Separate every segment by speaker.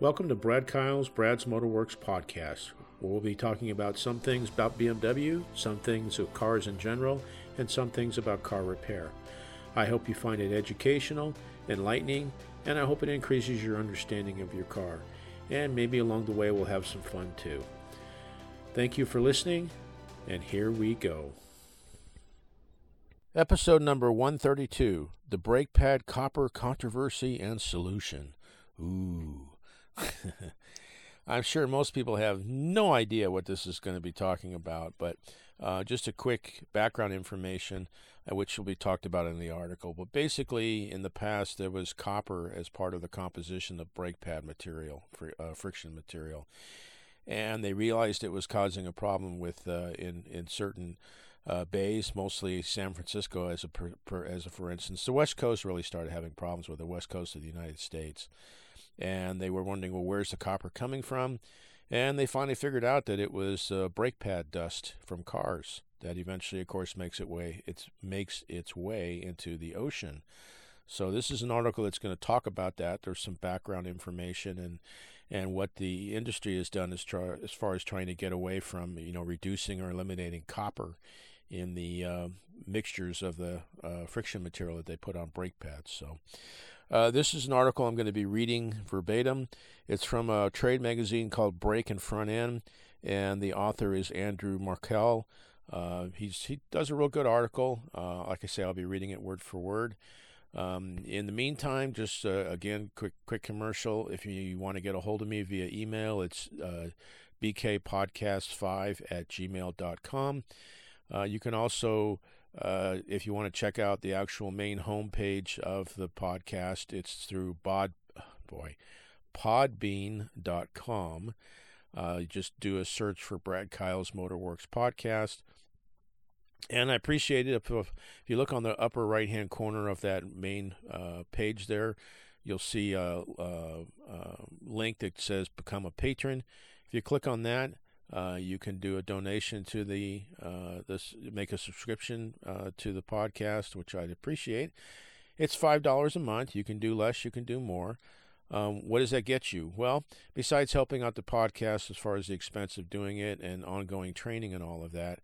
Speaker 1: Welcome to Brad Kyle's Brad's Motorworks podcast, where we'll be talking about some things about BMW, some things of cars in general, and some things about car repair. I hope you find it educational, enlightening, and I hope it increases your understanding of your car. And maybe along the way we'll have some fun too. Thank you for listening, and here we go. Episode number 132 The Brake Pad Copper Controversy and Solution. Ooh. I'm sure most people have no idea what this is going to be talking about, but uh, just a quick background information, uh, which will be talked about in the article. But basically, in the past, there was copper as part of the composition of brake pad material, fr- uh, friction material, and they realized it was causing a problem with uh, in in certain uh, bays, mostly San Francisco as a per, per, as a for instance. The West Coast really started having problems with the West Coast of the United States and they were wondering, well, where's the copper coming from? And they finally figured out that it was uh, brake pad dust from cars that eventually, of course, makes it way it makes its way into the ocean. So this is an article that's going to talk about that. There's some background information and and what the industry has done as, try, as far as trying to get away from you know reducing or eliminating copper in the uh, mixtures of the uh, friction material that they put on brake pads. So uh, this is an article I'm going to be reading verbatim. It's from a trade magazine called Brake and Front End, and the author is Andrew Markel. Uh, he does a real good article. Uh, like I say, I'll be reading it word for word. Um, in the meantime, just uh, again, quick quick commercial. If you, you, want to get a hold of me via email, it's uh, bkpodcast5 at gmail.com. Uh, you can also uh, if you want to check out the actual main homepage of the podcast, it's through bod, boy, podbean.com. Uh, just do a search for Brad Kyle's Motorworks podcast. And I appreciate it if, if you look on the upper right hand corner of that main uh, page there, you'll see a, a, a, link that says Become a Patron. If you click on that, uh, you can do a donation to the uh, this make a subscription uh, to the podcast, which I'd appreciate. It's five dollars a month. You can do less, you can do more. Um, what does that get you? Well, besides helping out the podcast as far as the expense of doing it and ongoing training and all of that,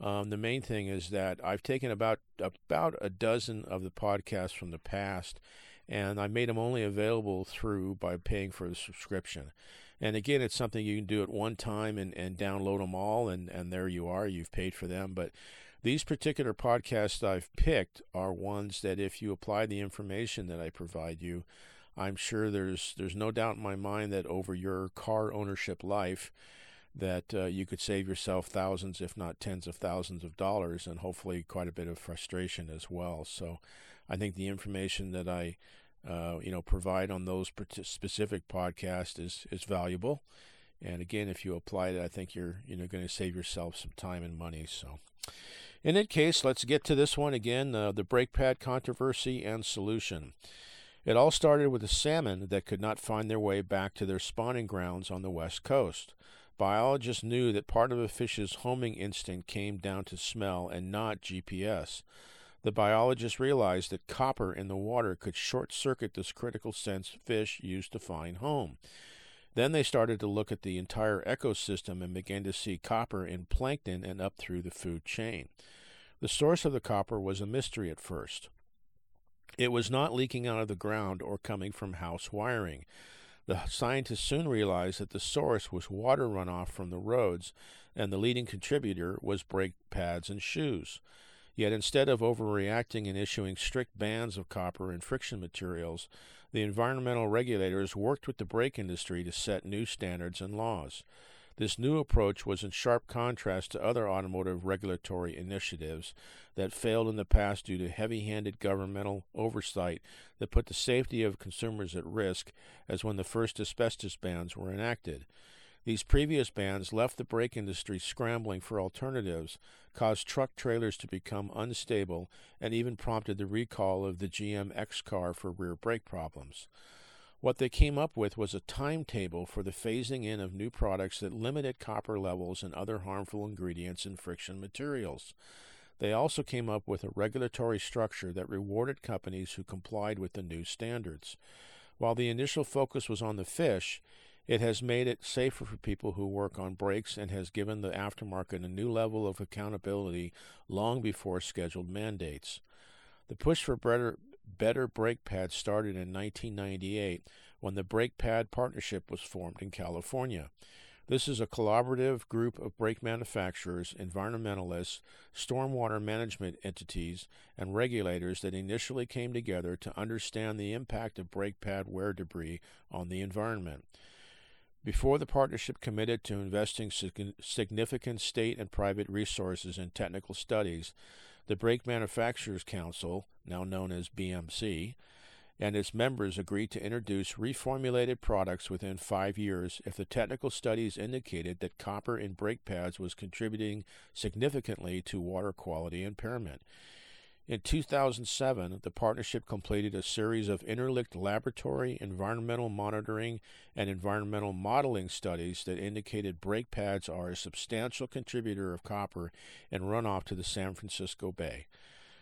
Speaker 1: um, the main thing is that I've taken about about a dozen of the podcasts from the past, and I made them only available through by paying for the subscription. And again, it's something you can do at one time and, and download them all, and, and there you are. You've paid for them. But these particular podcasts I've picked are ones that if you apply the information that I provide you, I'm sure there's there's no doubt in my mind that over your car ownership life, that uh, you could save yourself thousands, if not tens of thousands of dollars, and hopefully quite a bit of frustration as well. So, I think the information that I uh, you know provide on those specific podcasts is is valuable. And again, if you apply it, I think you're you know going to save yourself some time and money. So, in that case, let's get to this one again: uh, the brake pad controversy and solution. It all started with a salmon that could not find their way back to their spawning grounds on the west coast. Biologists knew that part of a fish's homing instinct came down to smell and not GPS. The biologists realized that copper in the water could short circuit this critical sense fish used to find home. Then they started to look at the entire ecosystem and began to see copper in plankton and up through the food chain. The source of the copper was a mystery at first. It was not leaking out of the ground or coming from house wiring. The scientists soon realized that the source was water runoff from the roads, and the leading contributor was brake pads and shoes. Yet instead of overreacting and issuing strict bans of copper and friction materials, the environmental regulators worked with the brake industry to set new standards and laws. This new approach was in sharp contrast to other automotive regulatory initiatives that failed in the past due to heavy handed governmental oversight that put the safety of consumers at risk, as when the first asbestos bans were enacted. These previous bans left the brake industry scrambling for alternatives, caused truck trailers to become unstable, and even prompted the recall of the GM X car for rear brake problems. What they came up with was a timetable for the phasing in of new products that limited copper levels and other harmful ingredients in friction materials. They also came up with a regulatory structure that rewarded companies who complied with the new standards. While the initial focus was on the fish, it has made it safer for people who work on brakes and has given the aftermarket a new level of accountability long before scheduled mandates. The push for better, better brake pads started in 1998 when the Brake Pad Partnership was formed in California. This is a collaborative group of brake manufacturers, environmentalists, stormwater management entities, and regulators that initially came together to understand the impact of brake pad wear debris on the environment. Before the partnership committed to investing significant state and private resources in technical studies, the Brake Manufacturers Council, now known as BMC, and its members agreed to introduce reformulated products within five years if the technical studies indicated that copper in brake pads was contributing significantly to water quality impairment. In 2007, the partnership completed a series of interlinked laboratory, environmental monitoring, and environmental modeling studies that indicated brake pads are a substantial contributor of copper in runoff to the San Francisco Bay.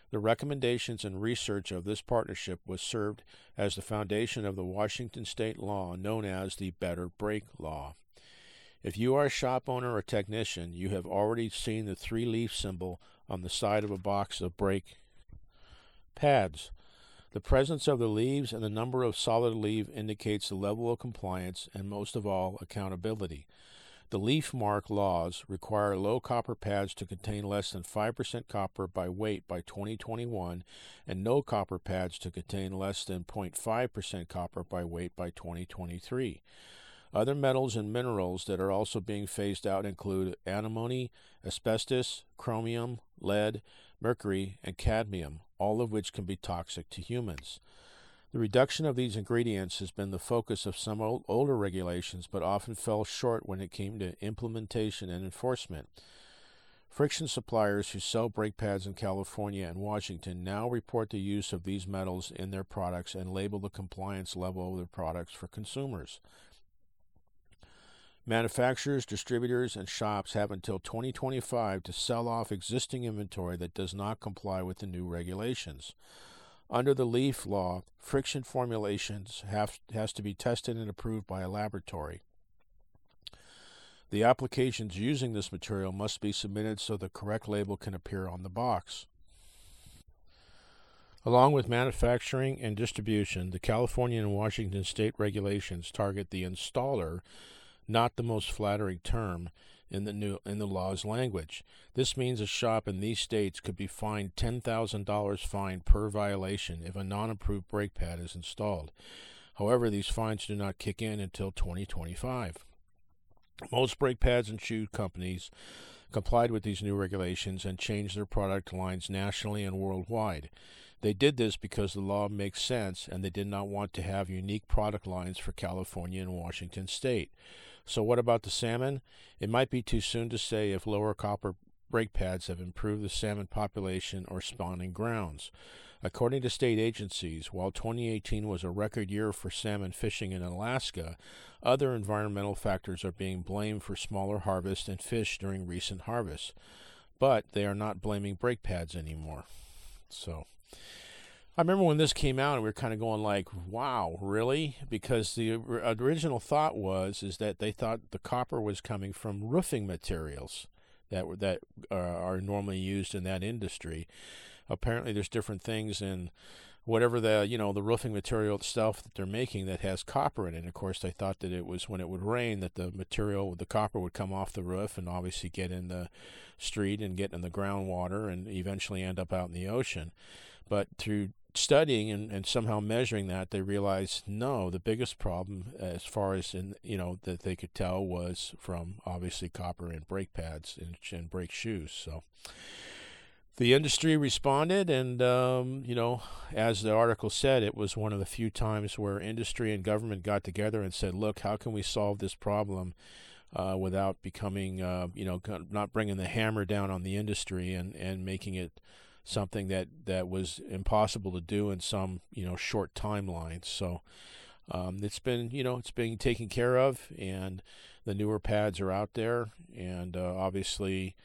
Speaker 1: The recommendations and research of this partnership was served as the foundation of the Washington state law known as the Better Brake Law. If you are a shop owner or technician, you have already seen the three leaf symbol on the side of a box of brake pads. The presence of the leaves and the number of solid leaf indicates the level of compliance and, most of all, accountability. The leaf mark laws require low copper pads to contain less than 5% copper by weight by 2021 and no copper pads to contain less than 0.5% copper by weight by 2023. Other metals and minerals that are also being phased out include antimony, asbestos, chromium, lead, mercury, and cadmium, all of which can be toxic to humans. The reduction of these ingredients has been the focus of some old, older regulations, but often fell short when it came to implementation and enforcement. Friction suppliers who sell brake pads in California and Washington now report the use of these metals in their products and label the compliance level of their products for consumers. Manufacturers, distributors, and shops have until 2025 to sell off existing inventory that does not comply with the new regulations. Under the LEAF law, friction formulations have has to be tested and approved by a laboratory. The applications using this material must be submitted so the correct label can appear on the box. Along with manufacturing and distribution, the California and Washington state regulations target the installer, not the most flattering term, in the new in the law's language. This means a shop in these states could be fined $10,000 fine per violation if a non-approved brake pad is installed. However, these fines do not kick in until 2025. Most brake pads and shoe companies complied with these new regulations and changed their product lines nationally and worldwide. They did this because the law makes sense and they did not want to have unique product lines for California and Washington state. So, what about the salmon? It might be too soon to say if lower copper brake pads have improved the salmon population or spawning grounds. According to state agencies, while 2018 was a record year for salmon fishing in Alaska, other environmental factors are being blamed for smaller harvests and fish during recent harvests. But they are not blaming brake pads anymore. So, I remember when this came out, and we were kind of going like, "Wow, really?" Because the original thought was is that they thought the copper was coming from roofing materials that that uh, are normally used in that industry. Apparently, there's different things in whatever the you know the roofing material itself that they're making that has copper in it. Of course, they thought that it was when it would rain that the material, the copper, would come off the roof and obviously get in the street and get in the groundwater and eventually end up out in the ocean. But through studying and, and somehow measuring that, they realized no, the biggest problem, as far as in you know that they could tell, was from obviously copper in brake pads and, and brake shoes. So the industry responded, and um, you know, as the article said, it was one of the few times where industry and government got together and said, "Look, how can we solve this problem?" Uh, without becoming, uh, you know, not bringing the hammer down on the industry and, and making it something that that was impossible to do in some you know short timelines. So um, it's been you know it's being taken care of, and the newer pads are out there, and uh, obviously.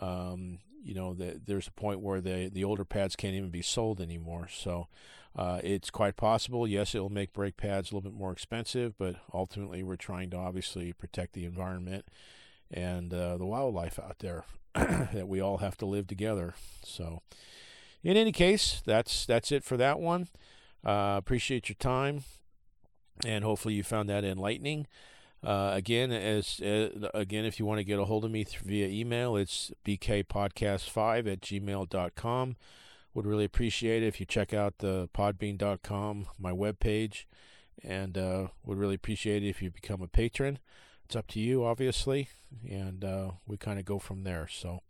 Speaker 1: Um, you know, the, there's a point where the the older pads can't even be sold anymore. So, Uh, it's quite possible. Yes, it will make brake pads a little bit more expensive, but ultimately, we're trying to obviously protect the environment and uh, the wildlife out there that we all have to live together. So, in any case, that's that's it for that one. Uh, appreciate your time, and hopefully, you found that enlightening. Uh, again, as uh, again, if you want to get a hold of me via email, it's bkpodcast5 at gmail.com. Would really appreciate it if you check out the podbean.com, my webpage, and uh, would really appreciate it if you become a patron. It's up to you, obviously, and uh, we kind of go from there. So,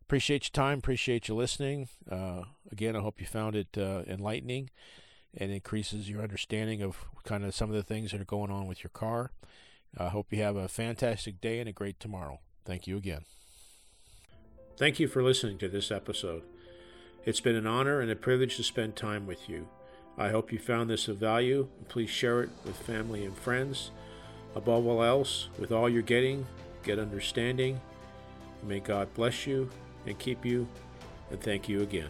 Speaker 1: appreciate your time, appreciate you listening. Uh, again, I hope you found it uh, enlightening and increases your understanding of kind of some of the things that are going on with your car. I hope you have a fantastic day and a great tomorrow. Thank you again. Thank you for listening to this episode. It's been an honor and a privilege to spend time with you. I hope you found this of value. Please share it with family and friends. Above all else, with all you're getting, get understanding. May God bless you and keep you, and thank you again.